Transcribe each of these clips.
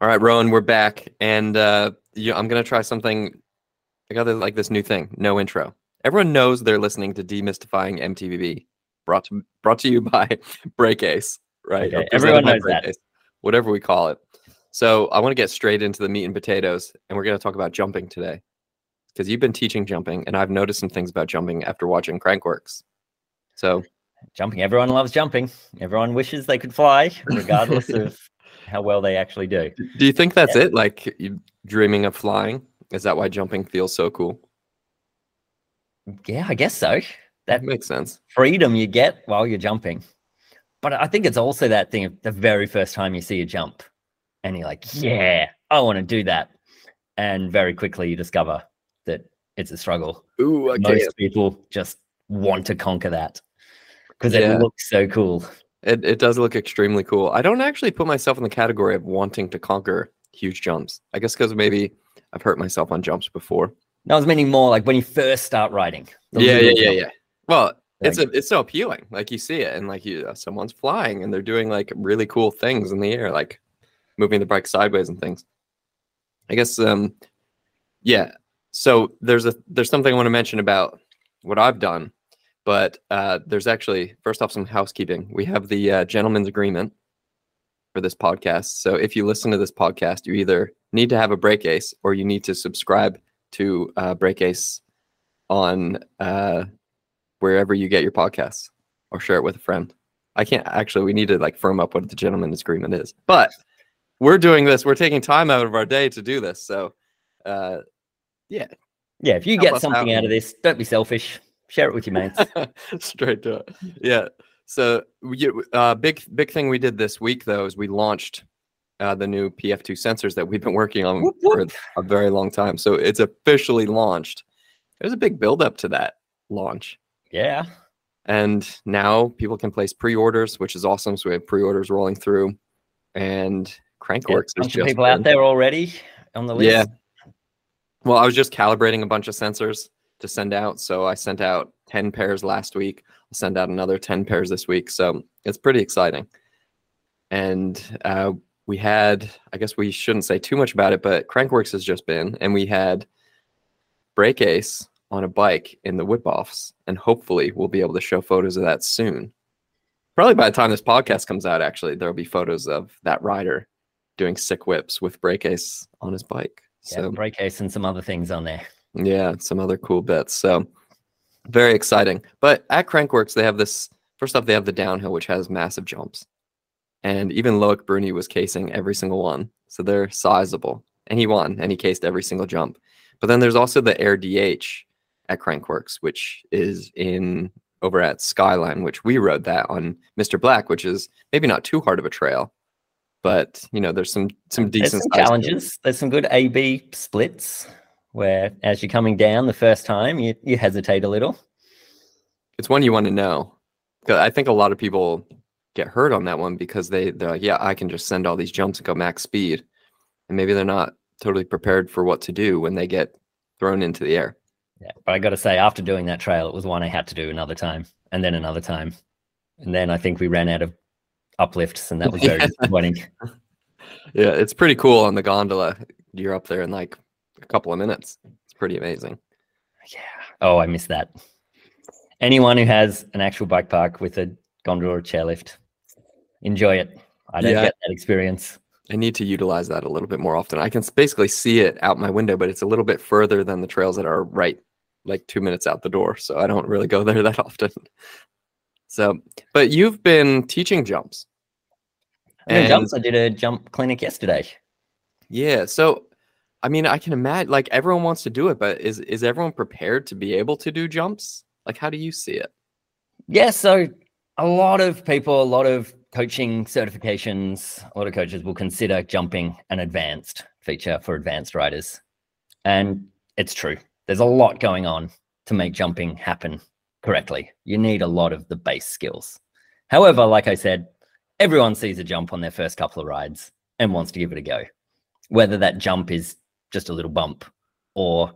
All right, Rohan, we're back, and uh, you, I'm gonna try something. I got this, like this new thing, no intro. Everyone knows they're listening to Demystifying MTB, brought to brought to you by BrakeAce, right? Okay, everyone knows that. Ace, whatever we call it. So I want to get straight into the meat and potatoes, and we're gonna talk about jumping today, because you've been teaching jumping, and I've noticed some things about jumping after watching Crankworx. So jumping, everyone loves jumping. Everyone wishes they could fly, regardless of how well they actually do. Do you think that's yeah. it? Like you dreaming of flying? Is that why jumping feels so cool? Yeah, I guess so. That makes sense. Freedom you get while you're jumping. But I think it's also that thing of the very first time you see a jump and you're like, yeah, I want to do that. And very quickly you discover that it's a struggle. Ooh, okay. Most people just want to conquer that because yeah. it looks so cool. It it does look extremely cool. I don't actually put myself in the category of wanting to conquer huge jumps. I guess because maybe I've hurt myself on jumps before. No, I was meaning more like when you first start riding. Yeah, yeah, yeah, yeah. Well, like, it's a, it's so appealing. Like you see it, and like you, uh, someone's flying, and they're doing like really cool things in the air, like moving the bike sideways and things. I guess, um, yeah. So there's a there's something I want to mention about what I've done but uh, there's actually, first off, some housekeeping. We have the uh, gentleman's agreement for this podcast. So if you listen to this podcast, you either need to have a BrakeAce or you need to subscribe to uh, BrakeAce on uh, wherever you get your podcasts or share it with a friend. I can't actually, we need to like firm up what the gentleman's agreement is. But we're doing this, we're taking time out of our day to do this. So, uh, yeah. Yeah. If you get something out. out of this, don't be selfish share it with your mates. Straight to it. Yeah. So, uh, big big thing we did this week though is we launched uh, the new PF2 sensors that we've been working on whoop, whoop. for a very long time. So it's officially launched. There's a big build up to that launch. Yeah. And now people can place pre-orders, which is awesome. So we have pre-orders rolling through, and Crankworx yeah, is just people been, out there already on the list. Yeah. Well, I was just calibrating a bunch of sensors to send out. So I sent out 10 pairs last week. I'll send out another 10 pairs this week. So it's pretty exciting. And uh, we had, I guess we shouldn't say too much about it, but Crankworx has just been, and we had BrakeAce on a bike in the whip offs. And hopefully we'll be able to show photos of that soon. Probably by the time this podcast comes out, actually, there'll be photos of that rider doing sick whips with BrakeAce on his bike. Yeah, so BrakeAce and some other things on there. Yeah, some other cool bits. So very exciting. But at Crankworx, they have this. First off, they have the downhill, which has massive jumps, and even Loic Bruni was casing every single one, so they're sizable. And he won, and he cased every single jump. But then there's also the Air DH at Crankworx, which is in over at Skyline, which we rode that on Mr. Black, which is maybe not too hard of a trail, but you know, there's some some decent some challenges. There's some good AB splits where as you're coming down the first time, you, you hesitate a little. It's one you want to know. I think a lot of people get hurt on that one because they, they're like, yeah, I can just send all these jumps and go max speed. And maybe they're not totally prepared for what to do when they get thrown into the air. Yeah. But I got to say, after doing that trail, it was one I had to do another time and then another time. And then I think we ran out of uplifts and that was very disappointing. Yeah, it's pretty cool on the gondola. You're up there in like a couple of minutes. It's pretty amazing. Yeah. Oh, I missed that. Anyone who has an actual bike park with a gondola or chairlift, enjoy it. I don't yeah. get that experience. I need to utilize that a little bit more often. I can basically see it out my window, but it's a little bit further than the trails that are right like two minutes out the door. So I don't really go there that often. So, but you've been teaching jumps. And jumps. I did a jump clinic yesterday. Yeah. So I mean, I can imagine like everyone wants to do it, but is is everyone prepared to be able to do jumps? Like, how do you see it? Yeah, so a lot of people, a lot of coaching certifications, a lot of coaches will consider jumping an advanced feature for advanced riders. And it's true. There's a lot going on to make jumping happen correctly. You need a lot of the base skills. However, like I said, everyone sees a jump on their first couple of rides and wants to give it a go. Whether that jump is just a little bump or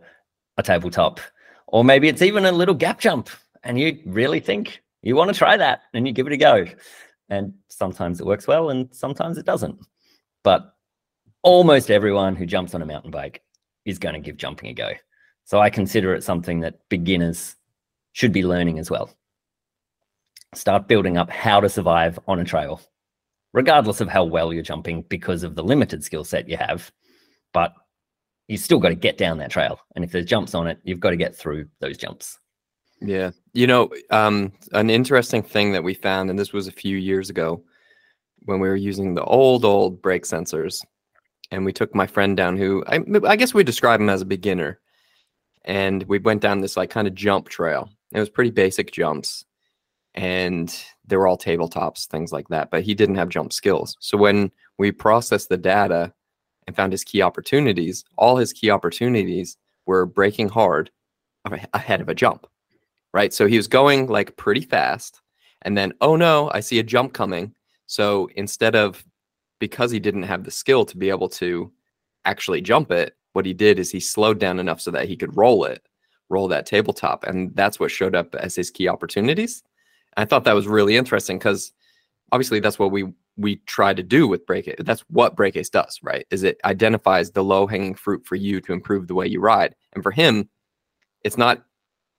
a tabletop, or maybe it's even a little gap jump and you really think you want to try that and you give it a go. And sometimes it works well and sometimes it doesn't. But almost everyone who jumps on a mountain bike is going to give jumping a go. So I consider it something that beginners should be learning as well. Start building up how to survive on a trail, regardless of how well you're jumping because of the limited skill set you have. But you still got to get down that trail. And if there's jumps on it, you've got to get through those jumps. Yeah. You know, um, an interesting thing that we found, and this was a few years ago when we were using the old, old brake sensors. And we took my friend down who I, I guess we describe him as a beginner. And we went down this like kind of jump trail. It was pretty basic jumps. And they were all tabletops, things like that. But he didn't have jump skills. So when we processed the data and found his key opportunities, all his key opportunities were braking hard ahead of a jump right? So he was going like pretty fast. And then, oh no, I see a jump coming. So instead of, because he didn't have the skill to be able to actually jump it, what he did is he slowed down enough so that he could roll it, roll that tabletop. And that's what showed up as his key opportunities. And I thought that was really interesting because obviously that's what we we try to do with break that's what BrakeAce does right is it identifies the low hanging fruit for you to improve the way you ride and for him it's not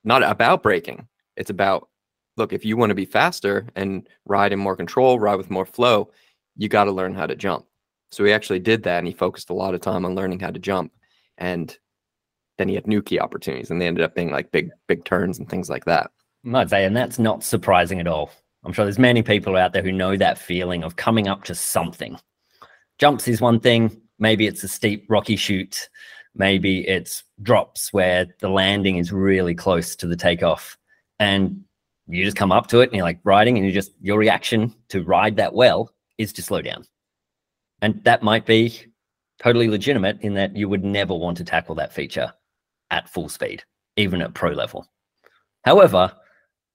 not about braking. It's about look, if you want to be faster and ride in more control, ride with more flow, you got to learn how to jump. So he actually did that and he focused a lot of time on learning how to jump. And then he had new key opportunities and they ended up being like big, big turns and things like that. And that's not surprising at all. I'm sure there's many people out there who know that feeling of coming up to something. Jumps is one thing, maybe it's a steep rocky chute Maybe it's drops where the landing is really close to the takeoff and you just come up to it and you're like riding and you just your reaction to ride that well is to slow down. And that might be totally legitimate in that you would never want to tackle that feature at full speed, even at pro level. However,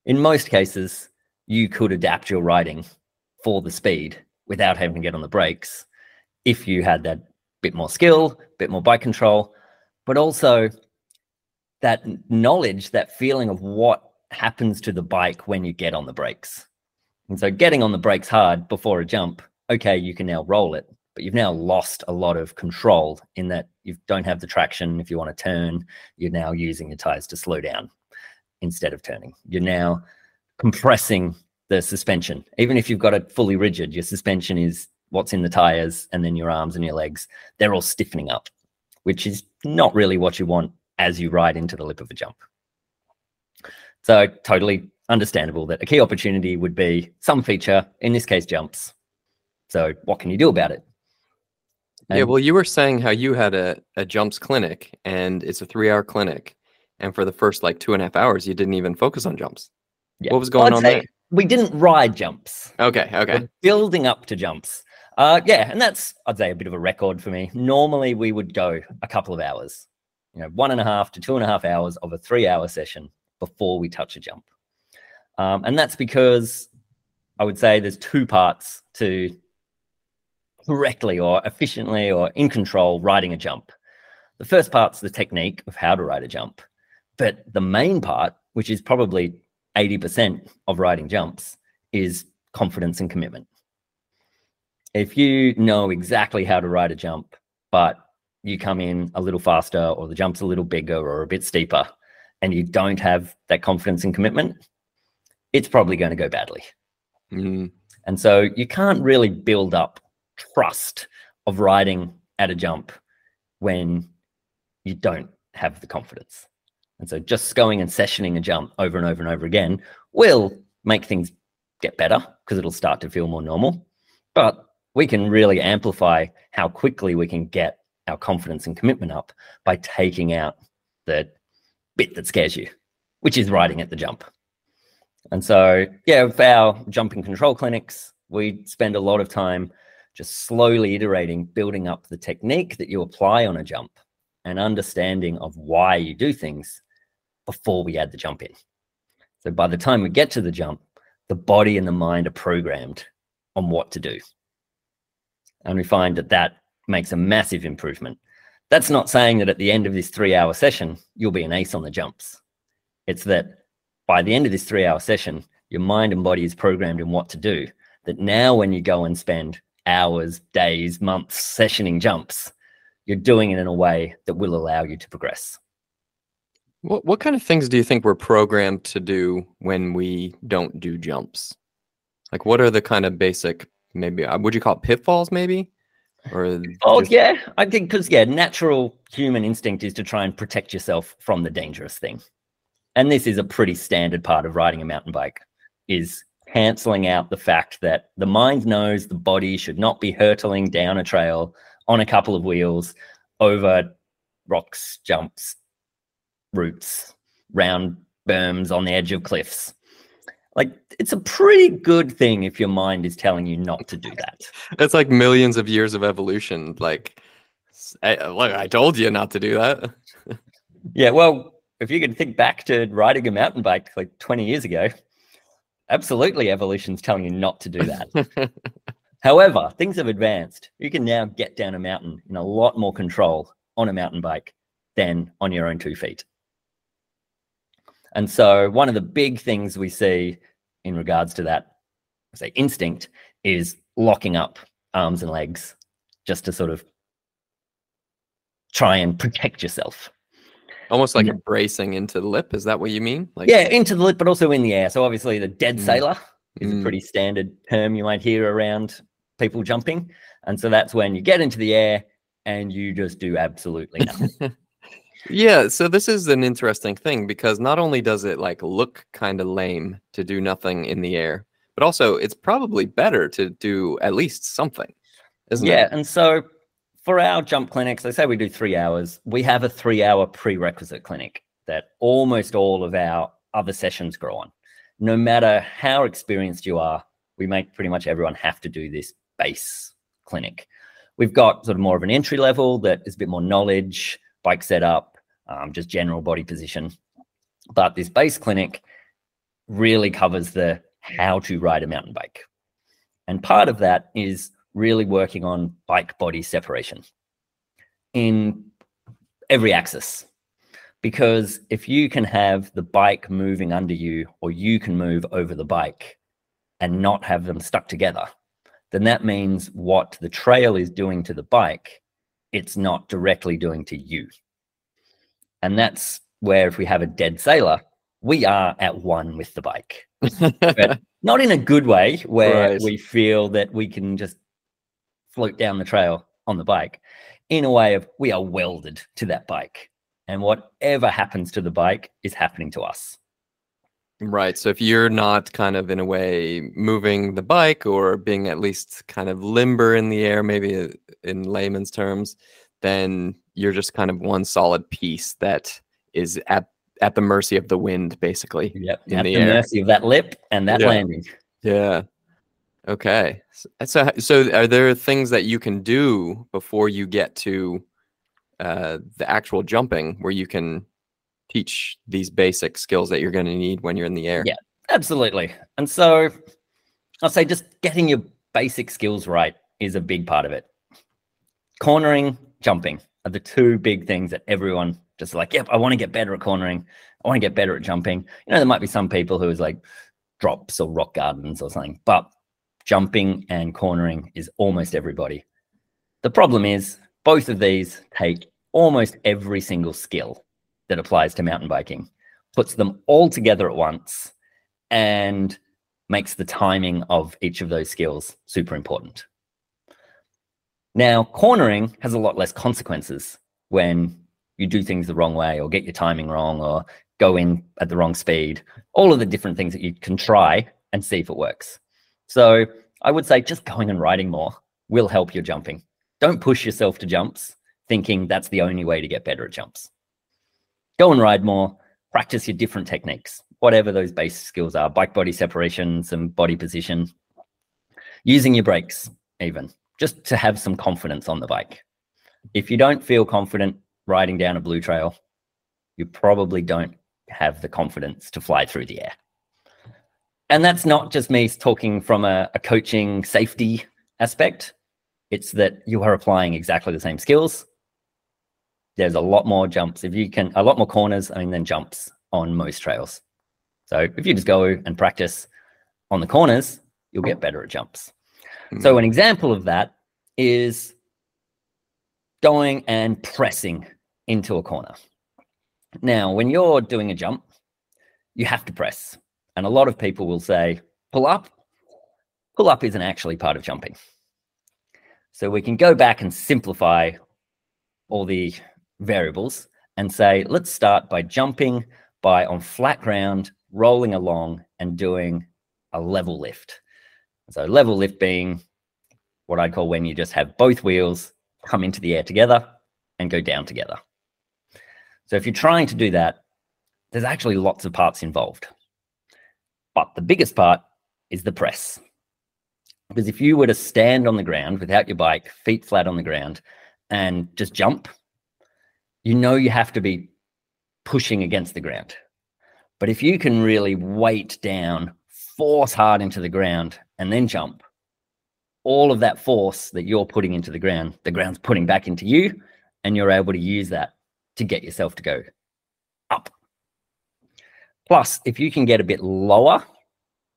in most cases, you could adapt your riding for the speed without having to get on the brakes if you had that bit more skill, bit more bike control, but also that knowledge, that feeling of what happens to the bike when you get on the brakes. And so getting on the brakes hard before a jump, okay, you can now roll it, but you've now lost a lot of control in that you don't have the traction. If you want to turn, you're now using your tires to slow down instead of turning. You're now compressing the suspension. Even if you've got it fully rigid, your suspension is what's in the tires and then your arms and your legs, they're all stiffening up, which is not really what you want as you ride into the lip of a jump. So totally understandable that a key opportunity would be some feature, in this case, jumps. So what can you do about it? And yeah, well, you were saying how you had a, a jumps clinic and it's a three hour clinic. And for the first like two and a half hours, you didn't even focus on jumps. Yeah. What was going on there? We didn't ride jumps. Okay. Okay. We're building up to jumps. Uh, yeah, and that's I'd say a bit of a record for me. Normally we would go a couple of hours, you know, one and a half to two and a half hours of a three-hour session before we touch a jump, um, and that's because I would say there's two parts to correctly or efficiently or in control riding a jump. The first part's the technique of how to ride a jump, but the main part, which is probably 80% of riding jumps, is confidence and commitment if you know exactly how to ride a jump, but you come in a little faster or the jump's a little bigger or a bit steeper and you don't have that confidence and commitment, it's probably going to go badly. Mm. And so you can't really build up trust of riding at a jump when you don't have the confidence. And so just going and sessioning a jump over and over and over again will make things get better because it'll start to feel more normal. But we can really amplify how quickly we can get our confidence and commitment up by taking out the bit that scares you, which is riding at the jump. And so, yeah, with our jumping control clinics, we spend a lot of time just slowly iterating, building up the technique that you apply on a jump and understanding of why you do things before we add the jump in. So by the time we get to the jump, the body and the mind are programmed on what to do. And we find that that makes a massive improvement. That's not saying that at the end of this three hour session, you'll be an ace on the jumps. It's that by the end of this three hour session, your mind and body is programmed in what to do. That now, when you go and spend hours, days, months sessioning jumps, you're doing it in a way that will allow you to progress. What what kind of things do you think we're programmed to do when we don't do jumps? Like what are the kind of basic maybe uh, would you call it pitfalls maybe? Or Oh just... yeah, I think cuz yeah, natural human instinct is to try and protect yourself from the dangerous thing. And this is a pretty standard part of riding a mountain bike is canceling out the fact that the mind knows the body should not be hurtling down a trail on a couple of wheels over rocks, jumps, roots, round berms on the edge of cliffs. Like it's a pretty good thing if your mind is telling you not to do that. It's like millions of years of evolution. Like, I, eh, look, I told you not to do that. yeah, well, if you can think back to riding a mountain bike like 20 years ago, absolutely evolution's telling you not to do that. However, things have advanced. You can now get down a mountain in a lot more control on a mountain bike than on your own two feet. And so, one of the big things we see in regards to that, say, instinct is locking up arms and legs just to sort of try and protect yourself. Almost like yeah. bracing into the lip. Is that what you mean? Like yeah, into the lip, but also in the air. So obviously, the dead mm. sailor is mm. a pretty standard term you might hear around people jumping, and so that's when you get into the air and you just do absolutely nothing. Yeah, so this is an interesting thing because not only does it like look kind of lame to do nothing in the air, but also it's probably better to do at least something, isn't yeah, it? Yeah, and so for our jump clinics, they say we do three hours. We have a three-hour prerequisite clinic that almost all of our other sessions grow on. No matter how experienced you are, we make pretty much everyone have to do this base clinic. We've got sort of more of an entry level that is a bit more knowledge, bike setup, um, just general body position. But this base clinic really covers the how to ride a mountain bike. And part of that is really working on bike body separation in every axis. Because if you can have the bike moving under you, or you can move over the bike and not have them stuck together, then that means what the trail is doing to the bike, it's not directly doing to you. And that's where if we have a dead sailor, we are at one with the bike. but not in a good way where right. we feel that we can just float down the trail on the bike. In a way of we are welded to that bike. And whatever happens to the bike is happening to us. Right. So if you're not kind of in a way moving the bike or being at least kind of limber in the air, maybe uh, in layman's terms, then you're just kind of one solid piece that is at at the mercy of the wind, basically. Yep. at the, the mercy of that lip and that yeah. landing. Yeah. Okay. So, so are there things that you can do before you get to uh, the actual jumping where you can teach these basic skills that you're going to need when you're in the air? Yeah, absolutely. And so I'll say just getting your basic skills right is a big part of it. Cornering, jumping are the two big things that everyone just like, yep, I want to get better at cornering. I want to get better at jumping. You know, there might be some people who is like drops or rock gardens or something, but jumping and cornering is almost everybody. The problem is both of these take almost every single skill that applies to mountain biking, puts them all together at once, and makes the timing of each of those skills super important. Now, cornering has a lot less consequences when you do things the wrong way or get your timing wrong or go in at the wrong speed, all of the different things that you can try and see if it works. So I would say just going and riding more will help your jumping. Don't push yourself to jumps thinking that's the only way to get better at jumps. Go and ride more, practice your different techniques, whatever those base skills are, bike body separation, some body position, using your brakes even just to have some confidence on the bike. If you don't feel confident riding down a blue trail, you probably don't have the confidence to fly through the air. And that's not just me talking from a, a coaching safety aspect. It's that you are applying exactly the same skills. There's a lot more jumps. If you can, a lot more corners, I mean, than jumps on most trails. So if you just go and practice on the corners, you'll get better at jumps. So hmm. an example of that is going and pressing into a corner. Now, when you're doing a jump, you have to press. And a lot of people will say, pull up. Pull up isn't actually part of jumping. So we can go back and simplify all the variables and say, let's start by jumping by on flat ground, rolling along and doing a level lift. So level lift being what I'd call when you just have both wheels come into the air together and go down together. So if you're trying to do that, there's actually lots of parts involved. But the biggest part is the press. Because if you were to stand on the ground without your bike, feet flat on the ground, and just jump, you know you have to be pushing against the ground. But if you can really weight down, force hard into the ground, and then jump, all of that force that you're putting into the ground, the ground's putting back into you, and you're able to use that to get yourself to go up. Plus, if you can get a bit lower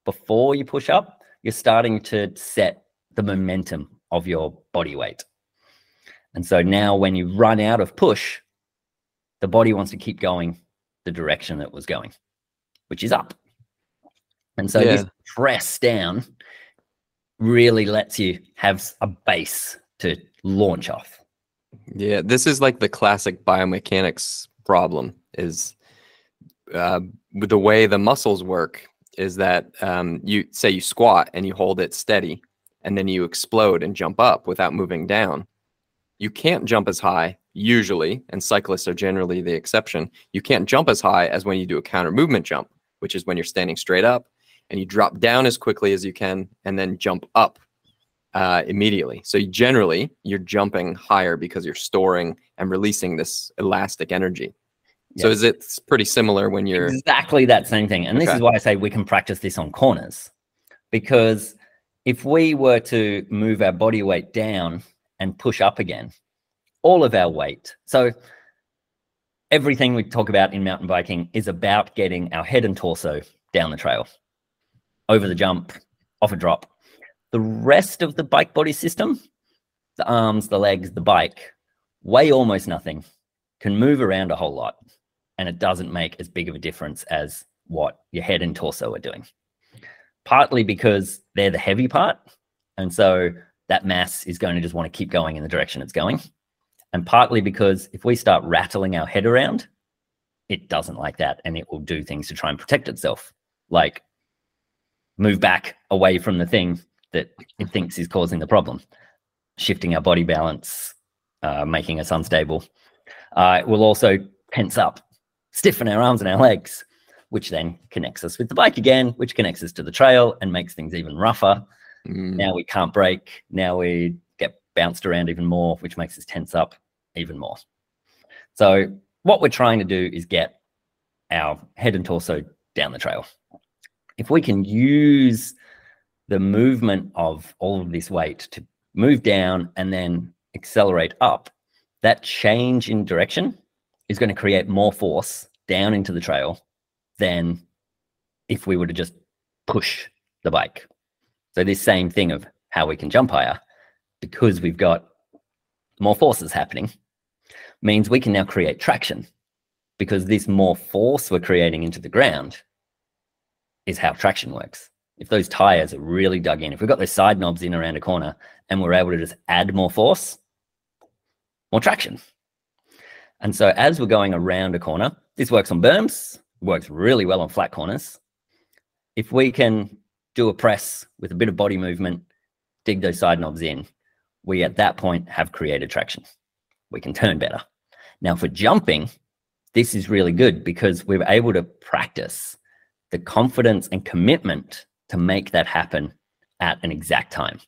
before you push up, you're starting to set the momentum of your body weight. And so now when you run out of push, the body wants to keep going the direction that was going, which is up. And so yeah. this press down really lets you have a base to launch off. Yeah, this is like the classic biomechanics problem is uh, the way the muscles work is that um, you say you squat and you hold it steady and then you explode and jump up without moving down. You can't jump as high usually, and cyclists are generally the exception. You can't jump as high as when you do a counter movement jump, which is when you're standing straight up and you drop down as quickly as you can and then jump up uh, immediately. So you generally you're jumping higher because you're storing and releasing this elastic energy. So is it pretty similar when you're exactly that same thing? And okay. this is why I say we can practice this on corners, because if we were to move our body weight down and push up again, all of our weight. So everything we talk about in mountain biking is about getting our head and torso down the trail over the jump, off a drop. The rest of the bike body system, the arms, the legs, the bike, weigh almost nothing, can move around a whole lot, and it doesn't make as big of a difference as what your head and torso are doing. Partly because they're the heavy part. And so that mass is going to just want to keep going in the direction it's going. And partly because if we start rattling our head around, it doesn't like that and it will do things to try and protect itself, like move back away from the thing that it thinks is causing the problem, shifting our body balance, uh, making us unstable. Uh, it will also tense up, stiffen our arms and our legs, which then connects us with the bike again, which connects us to the trail and makes things even rougher. Mm. Now we can't brake. Now we get bounced around even more, which makes us tense up even more. So, what we're trying to do is get our head and torso down the trail if we can use the movement of all of this weight to move down and then accelerate up, that change in direction is going to create more force down into the trail than if we were to just push the bike. So, this same thing of how we can jump higher, because we've got more forces happening, means we can now create traction because this more force we're creating into the ground is how traction works. If those tires are really dug in, if we've got those side knobs in around a corner and we're able to just add more force, more traction. And so as we're going around a corner, this works on berms, works really well on flat corners. If we can do a press with a bit of body movement, dig those side knobs in, we at that point have created traction. We can turn better. Now for jumping, this is really good because we're able to practice the confidence and commitment to make that happen at an exact time.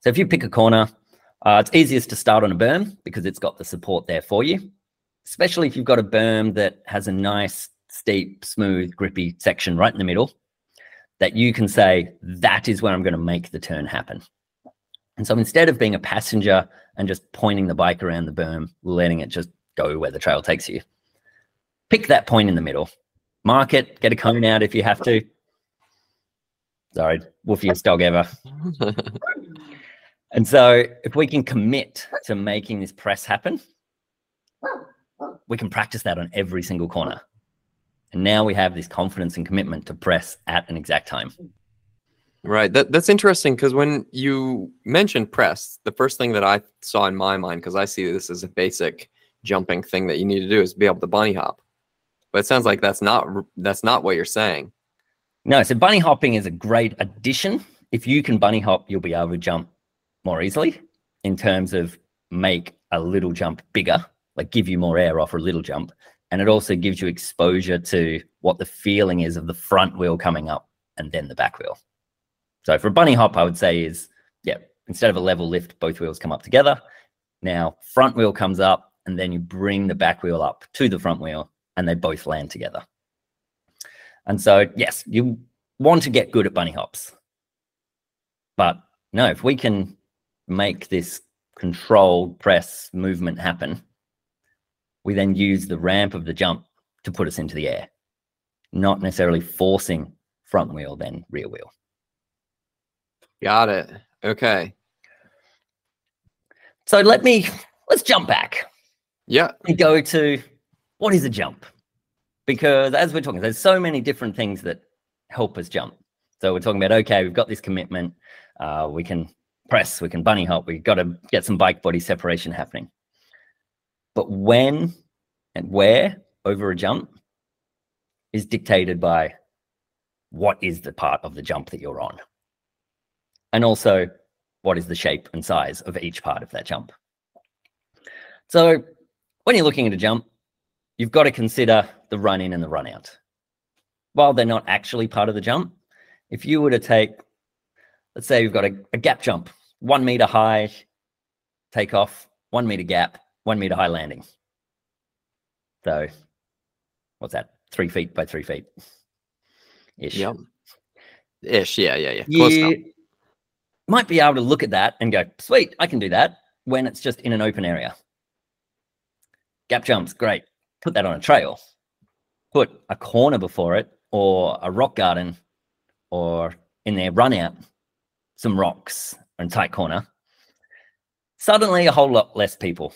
So if you pick a corner, uh, it's easiest to start on a berm because it's got the support there for you, especially if you've got a berm that has a nice, steep, smooth, grippy section right in the middle that you can say, that is where I'm going to make the turn happen. And so instead of being a passenger and just pointing the bike around the berm, letting it just go where the trail takes you, pick that point in the middle mark it, get a cone out if you have to. Sorry, woofiest dog ever. and so, if we can commit to making this press happen, we can practice that on every single corner. And now we have this confidence and commitment to press at an exact time. Right. That that's interesting because when you mentioned press, the first thing that I saw in my mind, because I see this as a basic jumping thing that you need to do, is be able to bunny hop. But it sounds like that's not that's not what you're saying. No, so bunny hopping is a great addition. If you can bunny hop, you'll be able to jump more easily in terms of make a little jump bigger, like give you more air off a little jump. And it also gives you exposure to what the feeling is of the front wheel coming up and then the back wheel. So for a bunny hop, I would say is, yeah, instead of a level lift, both wheels come up together. Now front wheel comes up and then you bring the back wheel up to the front wheel and they both land together. And so, yes, you want to get good at bunny hops. But no, if we can make this controlled press movement happen, we then use the ramp of the jump to put us into the air, not necessarily forcing front wheel, then rear wheel. Got it. Okay. So let me let's jump back. Yeah. And go to what is a jump? Because as we're talking, there's so many different things that help us jump. So we're talking about okay, we've got this commitment. Uh, we can press, we can bunny hop, we've got to get some bike body separation happening. But when and where over a jump is dictated by what is the part of the jump that you're on and also what is the shape and size of each part of that jump. So when you're looking at a jump, you've got to consider the run in and the run out. While they're not actually part of the jump, if you were to take, let's say you've got a, a gap jump, one meter high takeoff, one meter gap, one meter high landing. So what's that? Three feet by three feet ish. Yep. Ish. Yeah. Yeah. Yeah. Close you, might be able to look at that and go, sweet, I can do that when it's just in an open area. Gap jumps, great. Put that on a trail. Put a corner before it or a rock garden or in their run out, some rocks and tight corner. Suddenly, a whole lot less people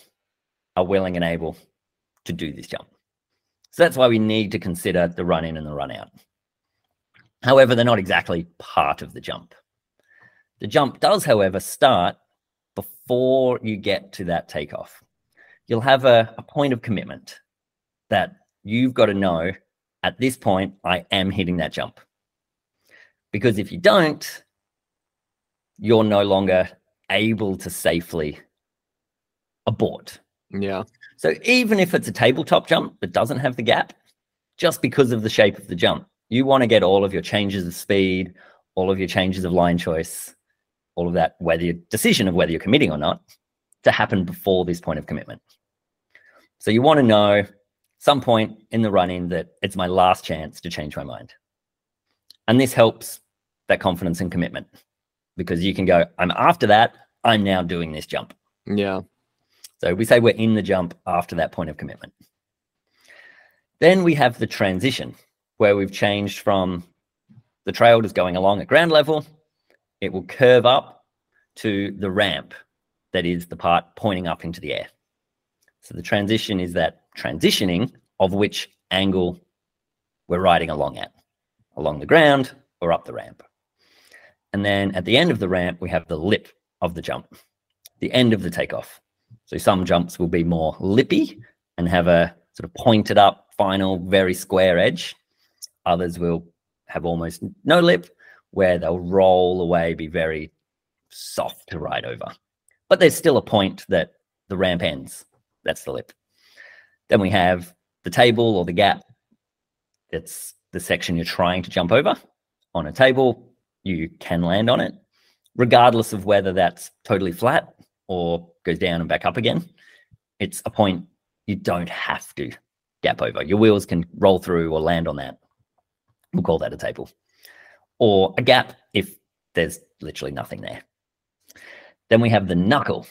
are willing and able to do this jump. So that's why we need to consider the run in and the run out. However, they're not exactly part of the jump. The jump does, however, start before you get to that takeoff. You'll have a, a point of commitment that you've got to know at this point, I am hitting that jump. Because if you don't, you're no longer able to safely abort. Yeah. So even if it's a tabletop jump that doesn't have the gap, just because of the shape of the jump, you want to get all of your changes of speed, all of your changes of line choice, all of that, whether your decision of whether you're committing or not, to happen before this point of commitment. So you want to know some point in the running that it's my last chance to change my mind. And this helps that confidence and commitment because you can go, I'm after that, I'm now doing this jump. Yeah. So we say we're in the jump after that point of commitment. Then we have the transition where we've changed from the trail just going along at ground level it will curve up to the ramp that is the part pointing up into the air. So the transition is that transitioning of which angle we're riding along at, along the ground or up the ramp. And then at the end of the ramp, we have the lip of the jump, the end of the takeoff. So some jumps will be more lippy and have a sort of pointed up final, very square edge. Others will have almost no lip where they'll roll away, be very soft to ride over. But there's still a point that the ramp ends. That's the lip. Then we have the table or the gap. It's the section you're trying to jump over. On a table, you can land on it, regardless of whether that's totally flat or goes down and back up again. It's a point you don't have to gap over. Your wheels can roll through or land on that. We'll call that a table or a gap if there's literally nothing there. Then we have the knuckle,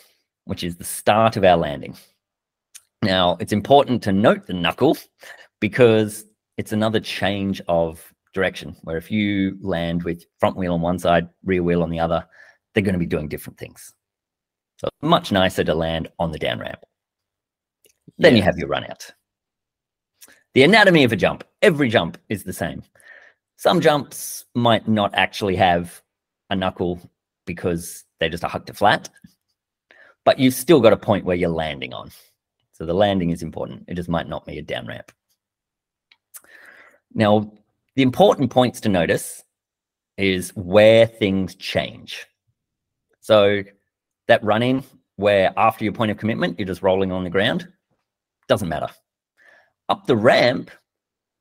which is the start of our landing. Now, it's important to note the knuckle because it's another change of direction, where if you land with front wheel on one side, rear wheel on the other, they're going to be doing different things. So much nicer to land on the down ramp. Then you have your run out. The anatomy of a jump, every jump is the same. Some jumps might not actually have a knuckle because they're just a huck to flat, but you've still got a point where you're landing on. So the landing is important. It just might not be a down ramp. Now, the important points to notice is where things change. So that running where after your point of commitment, you're just rolling on the ground, doesn't matter. Up the ramp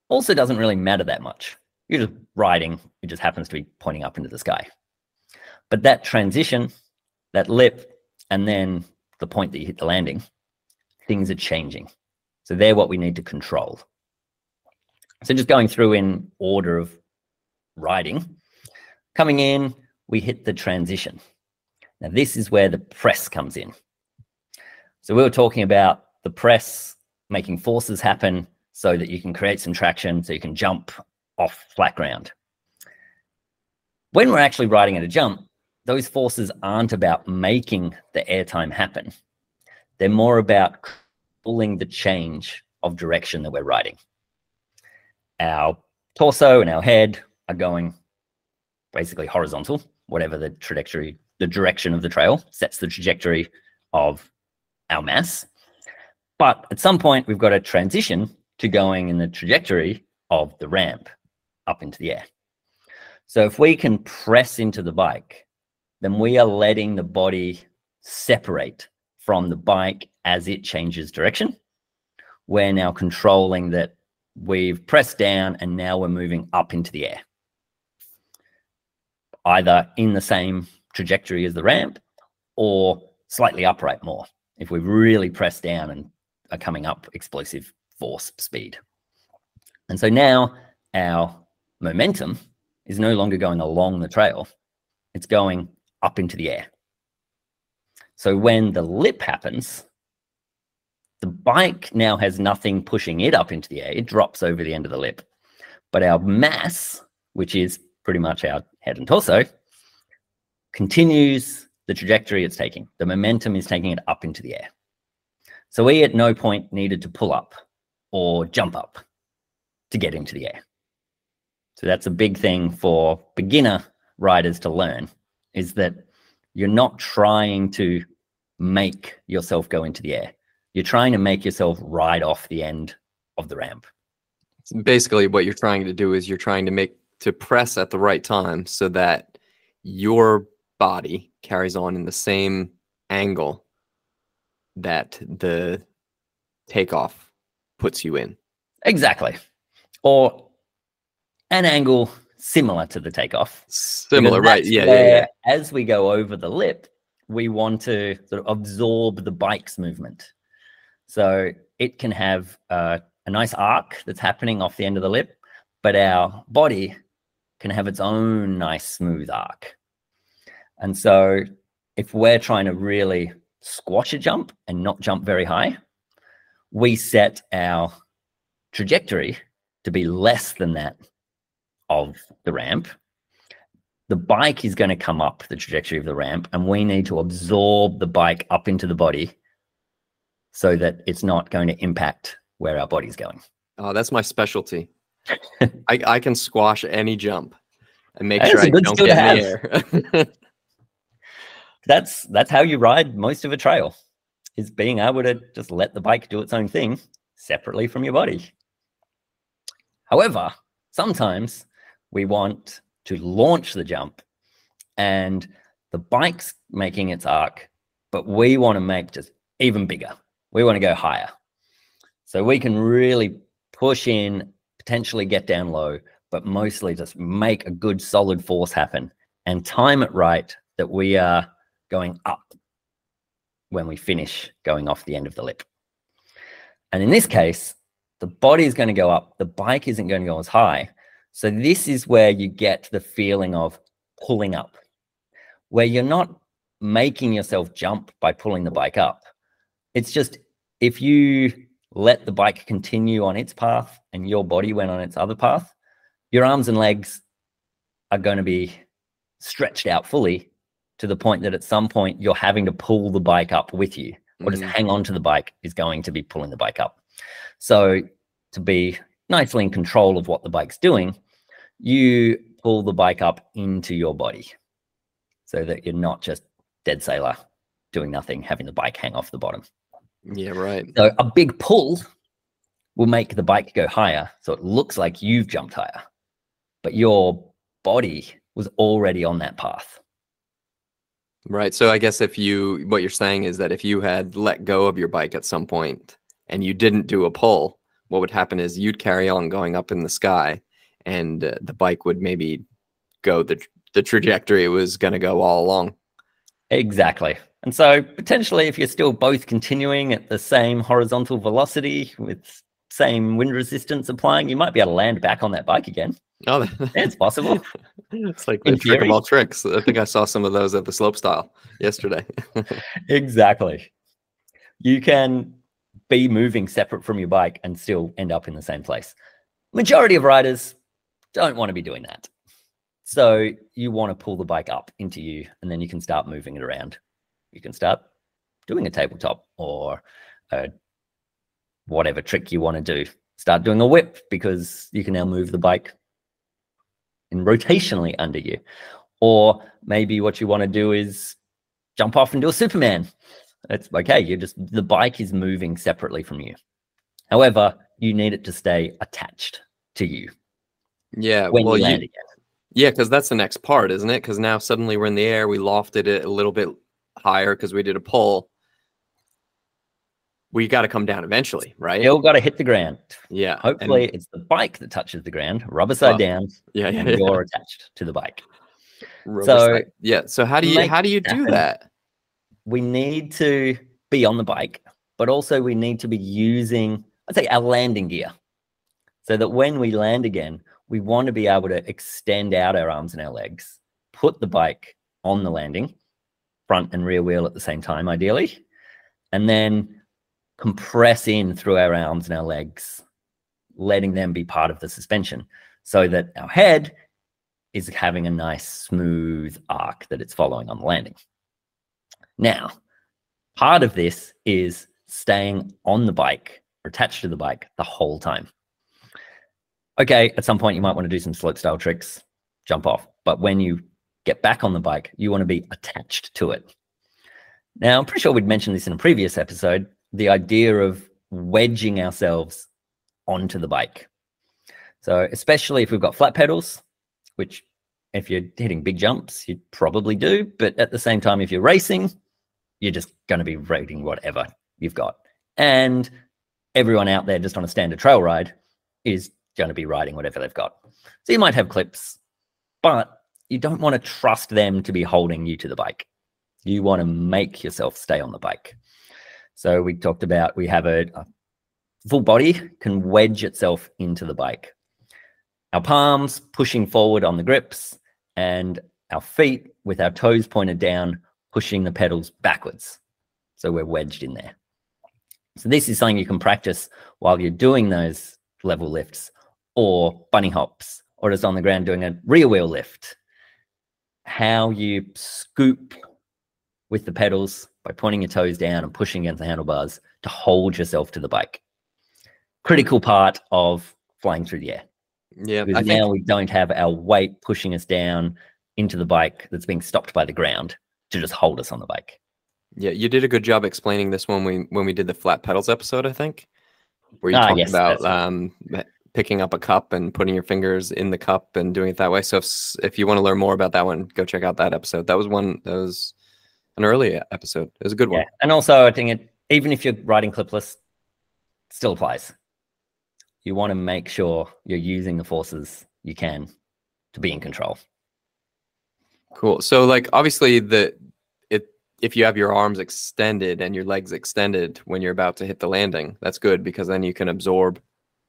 also doesn't really matter that much. You're just riding, it just happens to be pointing up into the sky. But that transition, that lip, and then the point that you hit the landing, things are changing. So they're what we need to control. So just going through in order of riding, coming in, we hit the transition. Now, this is where the press comes in. So we were talking about the press making forces happen so that you can create some traction, so you can jump off flat ground. When we're actually riding at a jump, those forces aren't about making the airtime happen. They're more about pulling the change of direction that we're riding. Our torso and our head are going basically horizontal, whatever the trajectory, the direction of the trail sets the trajectory of our mass. But at some point, we've got to transition to going in the trajectory of the ramp up into the air. So if we can press into the bike, then we are letting the body separate from the bike as it changes direction. We're now controlling that we've pressed down and now we're moving up into the air, either in the same trajectory as the ramp or slightly upright more if we've really pressed down and are coming up explosive force speed. And so now our momentum is no longer going along the trail, it's going up into the air. So when the lip happens, the bike now has nothing pushing it up into the air. It drops over the end of the lip. But our mass, which is pretty much our head and torso, continues the trajectory it's taking. The momentum is taking it up into the air. So we at no point needed to pull up or jump up to get into the air. So that's a big thing for beginner riders to learn is that you're not trying to make yourself go into the air. You're trying to make yourself ride off the end of the ramp. Basically, what you're trying to do is you're trying to make to press at the right time so that your body carries on in the same angle that the takeoff puts you in. Exactly. Or an angle similar to the takeoff. Similar, right? Yeah, yeah, yeah. As we go over the lip, we want to sort of absorb the bike's movement. So it can have uh, a nice arc that's happening off the end of the lip, but our body can have its own nice smooth arc. And so if we're trying to really squash a jump and not jump very high, we set our trajectory to be less than that of the ramp. The bike is going to come up the trajectory of the ramp, and we need to absorb the bike up into the body so that it's not going to impact where our body's going. Oh, that's my specialty. I, I can squash any jump and make sure I don't get in the air. that's that's how you ride most of a trail is being able to just let the bike do its own thing separately from your body. However, sometimes we want to launch the jump and the bike's making its arc, but we want to make just even bigger. We want to go higher. So we can really push in, potentially get down low, but mostly just make a good solid force happen and time it right that we are going up when we finish going off the end of the lip. And in this case, the body is going to go up, the bike isn't going to go as high. So this is where you get the feeling of pulling up, where you're not making yourself jump by pulling the bike up. It's just if you let the bike continue on its path and your body went on its other path, your arms and legs are going to be stretched out fully to the point that at some point you're having to pull the bike up with you or just Mhm. hang on to the bike is going to be pulling the bike up. So to be nicely in control of what the bike's doing, you pull the bike up into your body so that you're not just dead sailor doing nothing, having the bike hang off the bottom. Yeah, right. So a big pull will make the bike go higher. So it looks like you've jumped higher, but your body was already on that path. Right. So I guess if you what you're saying is that if you had let go of your bike at some point and you didn't do a pull, what would happen is you'd carry on going up in the sky and uh, the bike would maybe go the the trajectory it was going to go all along. Exactly. And so potentially if you're still both continuing at the same horizontal velocity with same wind resistance applying, you might be able to land back on that bike again. Oh, It's possible. it's like the trick of all tricks. I think I saw some of those at the slope style yesterday. exactly. You can be moving separate from your bike and still end up in the same place. Majority of riders don't want to be doing that. So you want to pull the bike up into you and then you can start moving it around. You can start doing a tabletop or a whatever trick you want to do. Start doing a whip because you can now move the bike in rotationally under you. Or maybe what you want to do is jump off and do a Superman. It's okay. You're just the bike is moving separately from you. However, you need it to stay attached to you yeah. when well, you you- again. Yeah, because that's the next part, isn't it? Because now suddenly we're in the air, we lofted it a little bit higher because we did a pull. We got to come down eventually, right? Still got to hit the ground. yeah. and- Hopefully, it's the bike that touches the ground, rubber side Well, down, yeah, yeah, and yeah. you're attached to the bike. Rubber so side- yeah. So how do you how do you do happen. that? We need to be on the bike, but also we need to be using, I'd say, our landing gear, so that when we land again, we want to be able to extend out our arms and our legs, put the bike on the landing, front and rear wheel at the same time, ideally, and then compress in through our arms and our legs, letting them be part of the suspension so that our head is having a nice smooth arc that it's following on the landing. Now, part of this is staying on the bike or attached to the bike the whole time. Okay, at some point you might want to do some slope style tricks, jump off. But when you get back on the bike, you want to be attached to it. Now, I'm pretty sure we'd mentioned this in a previous episode the idea of wedging ourselves onto the bike. So, especially if we've got flat pedals, which if you're hitting big jumps, you probably do. But at the same time, if you're racing, you're just going to be rating whatever you've got. And everyone out there just on a standard trail ride is going to be riding whatever they've got. So you might have clips, but you don't want to trust them to be holding you to the bike. You want to make yourself stay on the bike. So we talked about we have a, a full body can wedge itself into the bike. Our palms pushing forward on the grips and our feet with our toes pointed down, pushing the pedals backwards. So we're wedged in there. So this is something you can practice while you're doing those level lifts or bunny hops or just on the ground doing a rear wheel lift. How you scoop with the pedals by pointing your toes down and pushing against the handlebars to hold yourself to the bike. Critical part of flying through the air. Yeah, Because think now we don't have our weight pushing us down into the bike that's being stopped by the ground to just hold us on the bike. yeah, you did a good job explaining this when we when we did the flat pedals episode. I think where you Ah, talked yes, about right. um, picking up a cup and putting your fingers in the cup and doing it that way. So if if you want to learn more about that one, go check out that episode. That was one that was an early episode. It was a good one. And also, I think it, even if you're riding clipless, still applies. You want to make sure you're using the forces you can to be in control. Cool. So like obviously the it if you have your arms extended and your legs extended when you're about to hit the landing, that's good because then you can absorb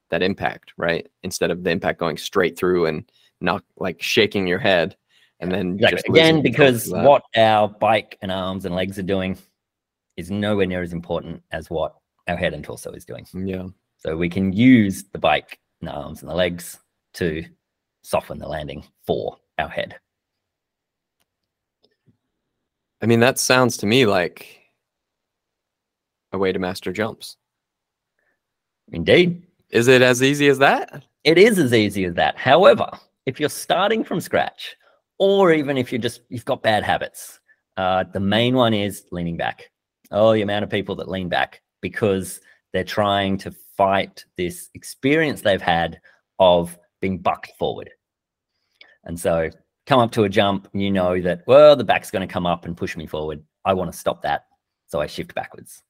that impact, right? Instead of the impact going straight through and not like shaking your head and then Exactly. just Again, because what our bike and arms and legs are doing is nowhere near as important as what our head and torso is doing. Mm, yeah. So we can use the bike and the arms and the legs to soften the landing for our head. I mean, that sounds to me like a way to master jumps. Indeed. Is it as easy as that? It is as easy as that. However, if you're starting from scratch, or even if you're just you've got bad habits, uh, the main one is leaning back. Oh, the amount of people that lean back because they're trying to fight this experience they've had of being bucked forward. And so come up to a jump, you know that, well, the back's going to come up and push me forward. I want to stop that. So I shift backwards.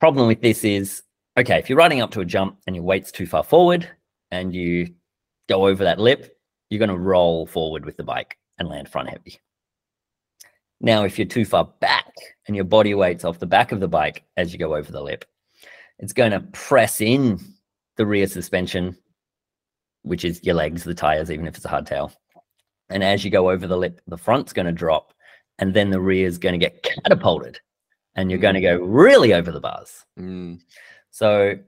Problem with this is, okay, if you're riding up to a jump and your weight's too far forward and you go over that lip, you're going to roll forward with the bike and land front heavy. Now, if you're too far back and your body weight's off the back of the bike as you go over the lip, it's going to press in the rear suspension, which is your legs, the tires, even if it's a hardtail. And as you go over the lip, the front's going to drop, and then the rear is going to get catapulted, and you're going to go really over the bars. Mm. So,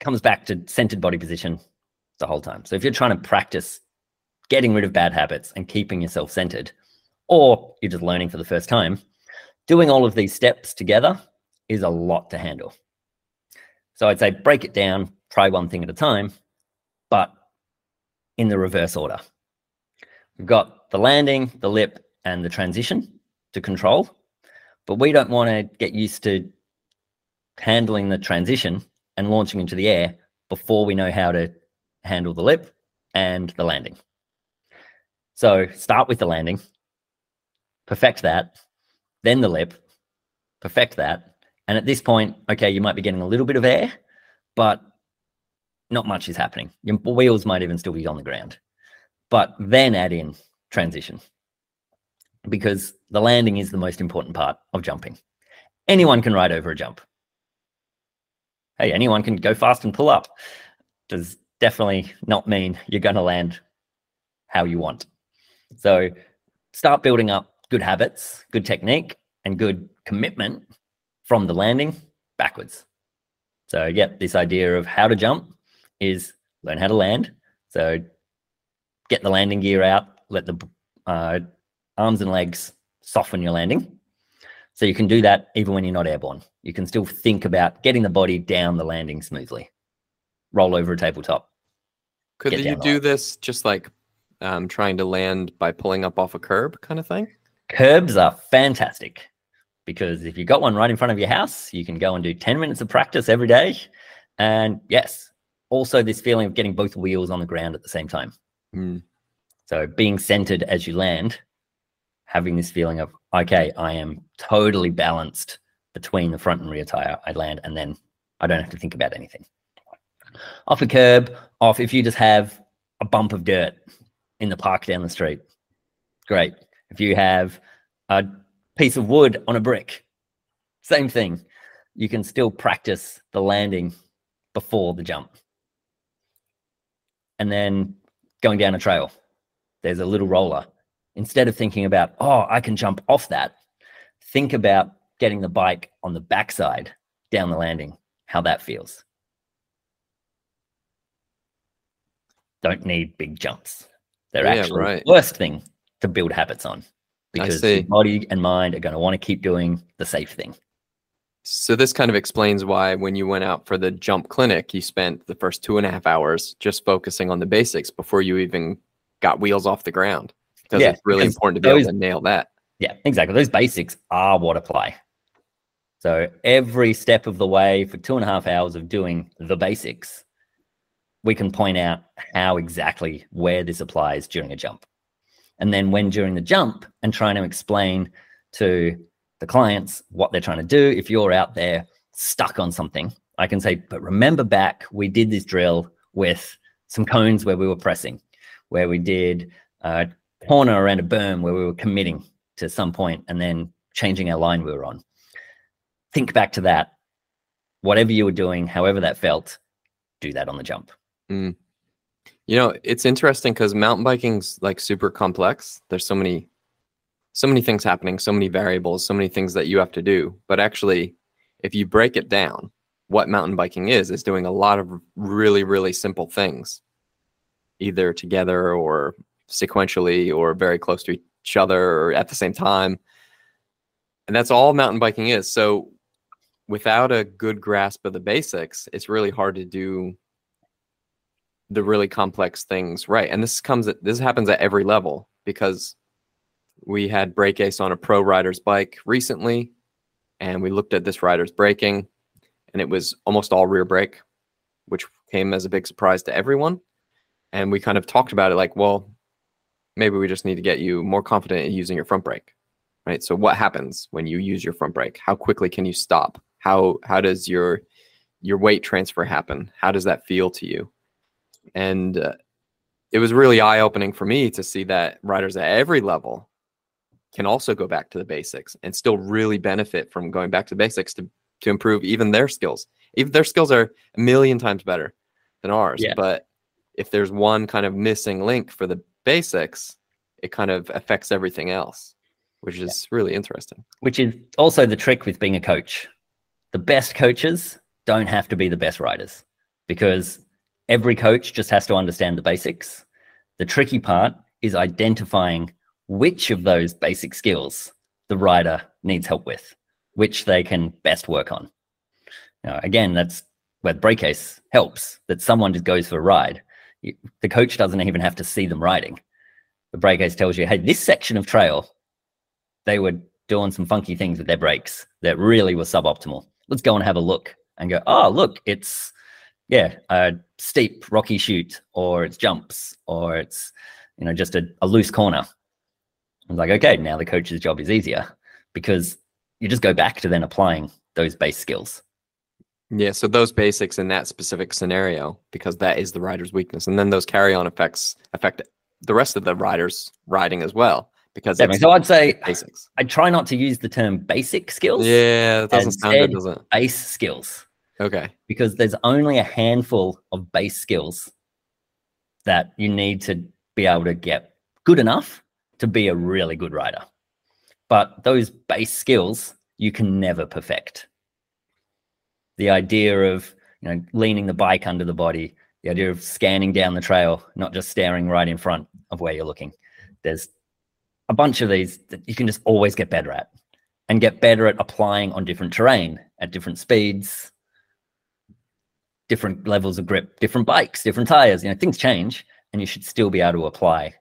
comes back to centered body position the whole time. So, if you're trying to practice getting rid of bad habits and keeping yourself centered, or you're just learning for the first time, doing all of these steps together is a lot to handle. So I'd say break it down, try one thing at a time, but in the reverse order. We've got the landing, the lip, and the transition to control, but we don't want to get used to handling the transition and launching into the air before we know how to handle the lip and the landing. So start with the landing, perfect that, then the lip, perfect that. And at this point, okay, you might be getting a little bit of air, but not much is happening. Your wheels might even still be on the ground. But then add in transition because the landing is the most important part of jumping. Anyone can ride over a jump. Hey, anyone can go fast and pull up. Does definitely not mean you're going to land how you want. So start building up good habits, good technique, and good commitment from the landing backwards. So, yeah, this idea of how to jump is learn how to land. So, get the landing gear out, let the uh, arms and legs soften your landing. So, you can do that even when you're not airborne. You can still think about getting the body down the landing smoothly, roll over a tabletop. Could you do this just like um, trying to land by pulling up off a curb kind of thing? Curbs are fantastic because if you've got one right in front of your house, you can go and do 10 minutes of practice every day. And yes, also this feeling of getting both wheels on the ground at the same time. Mm. So being centered as you land, having this feeling of, okay, I am totally balanced between the front and rear tire. I land and then I don't have to think about anything. Off a curb, off if you just have a bump of dirt in the park down the street, great. If you have a piece of wood on a brick, same thing. You can still practice the landing before the jump. And then going down a trail, there's a little roller. Instead of thinking about, oh, I can jump off that, think about getting the bike on the backside down the landing, how that feels. Don't need big jumps. They're yeah, actually right. the worst thing to build habits on because your body and mind are going to want to keep doing the safe thing. So this kind of explains why when you went out for the jump clinic, you spent the first two and a half hours just focusing on the basics before you even got wheels off the ground. Because yeah, it's really important to be those, able to nail that. Yeah, exactly. Those basics are what apply. So every step of the way for two and a half hours of doing the basics, we can point out how exactly where this applies during a jump. And then when during the jump and trying to explain to the clients what they're trying to do, if you're out there stuck on something, I can say, but remember back, we did this drill with some cones where we were pressing, where we did a corner around a berm where we were committing to some point and then changing our line we were on. Think back to that. Whatever you were doing, however that felt, do that on the jump. Mm. You know, it's interesting because mountain biking's like super complex. There's so many, so many things happening, so many variables, so many things that you have to do. But actually, if you break it down, what mountain biking is is doing a lot of really, really simple things either together or sequentially or very close to each other or at the same time. And that's all mountain biking is. So without a good grasp of the basics, it's really hard to do the really complex things right. And this comes at this happens at every level because we had BrakeAce on a pro rider's bike recently and we looked at this rider's braking and it was almost all rear brake which came as a big surprise to everyone and we kind of talked about it like well maybe we just need to get you more confident in using your front brake right so what happens when you use your front brake how quickly can you stop how how does your your weight transfer happen how does that feel to you and uh, it was really eye opening for me to see that riders at every level can also go back to the basics and still really benefit from going back to the basics to to improve even their skills. Even their skills are a million times better than ours, yeah. but if there's one kind of missing link for the basics, it kind of affects everything else, which is yeah. really interesting. Which is also the trick with being a coach. The best coaches don't have to be the best riders because every coach just has to understand the basics. The tricky part is identifying which of those basic skills the rider needs help with, which they can best work on. Now, again, that's where BrakeAce helps, that someone just goes for a ride. The coach doesn't even have to see them riding. The BrakeAce tells you, hey, this section of trail, they were doing some funky things with their brakes that really were suboptimal. Let's go and have a look and go, oh, look, it's yeah, a steep rocky chute, or it's jumps, or it's you know just a, a loose corner. I was like, okay, now the coach's job is easier because you just go back to then applying those base skills. Yeah, so those basics in that specific scenario, because that is the rider's weakness, and then those carry-on effects affect the rest of the riders riding as well. Because Definitely. so I'd say basics. I try not to use the term basic skills. Yeah, it doesn't sound good, does it? Base skills. Okay. Because there's only a handful of base skills that you need to be able to get good enough to be a really good rider. But those base skills you can never perfect. The idea of you know leaning the bike under the body, the idea of scanning down the trail, not just staring right in front of where you're looking. There's a bunch of these that you can just always get better at and get better at applying on different terrain at different speeds, different levels of grip, different bikes, different tires. You know, things change and you should still be able to apply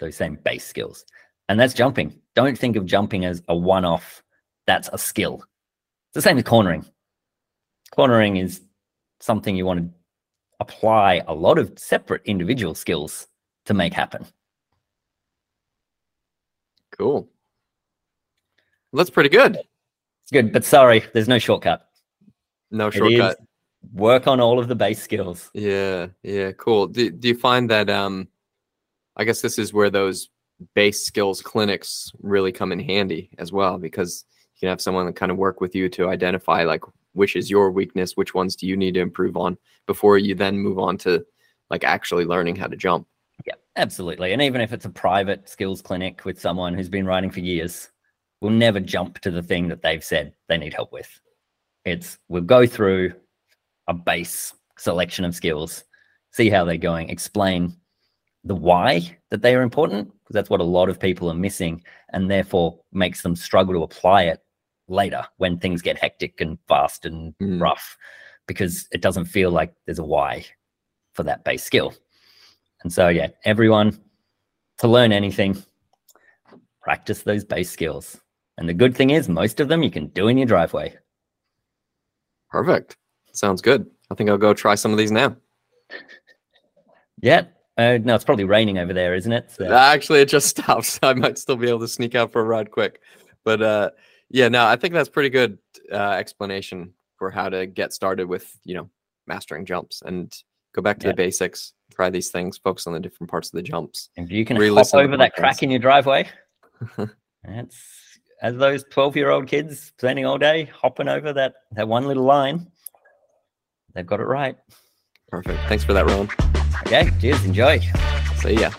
those same base skills. And that's jumping. Don't think of jumping as a one off, that's a skill. It's the same with cornering. Cornering is something you want to apply a lot of separate individual skills to make happen. Cool. Well, that's pretty good. It's good, but sorry, there's no shortcut. No shortcut. Work on all of the base skills. Yeah, yeah, cool. Do, do you find that um I guess this is where those base skills clinics really come in handy as well because you can have someone that kind of work with you to identify like which is your weakness, which ones do you need to improve on before you then move on to like actually learning how to jump. Absolutely. And even if it's a private skills clinic with someone who's been writing for years, we'll never jump to the thing that they've said they need help with. It's we'll go through a base selection of skills, see how they're going, explain the why that they are important because that's what a lot of people are missing and therefore makes them struggle to apply it later when things get hectic and fast and mm. rough because it doesn't feel like there's a why for that base skill and so yeah everyone to learn anything practice those base skills and the good thing is most of them you can do in your driveway perfect sounds good i think i'll go try some of these now yeah uh, no, it's probably raining over there, isn't it? So. Actually, it just stopped. So I might still be able to sneak out for a ride quick. But uh, yeah, no, I think that's pretty good uh, explanation for how to get started with you know mastering jumps and go back to yeah. the basics. Try these things. Focus on the different parts of the jumps. If you can hop over that crack in your driveway, that's as those twelve-year-old kids spending all day hopping over that that one little line. They've got it right. Perfect. Thanks for that, Rohan. Okay, cheers. Enjoy. See ya.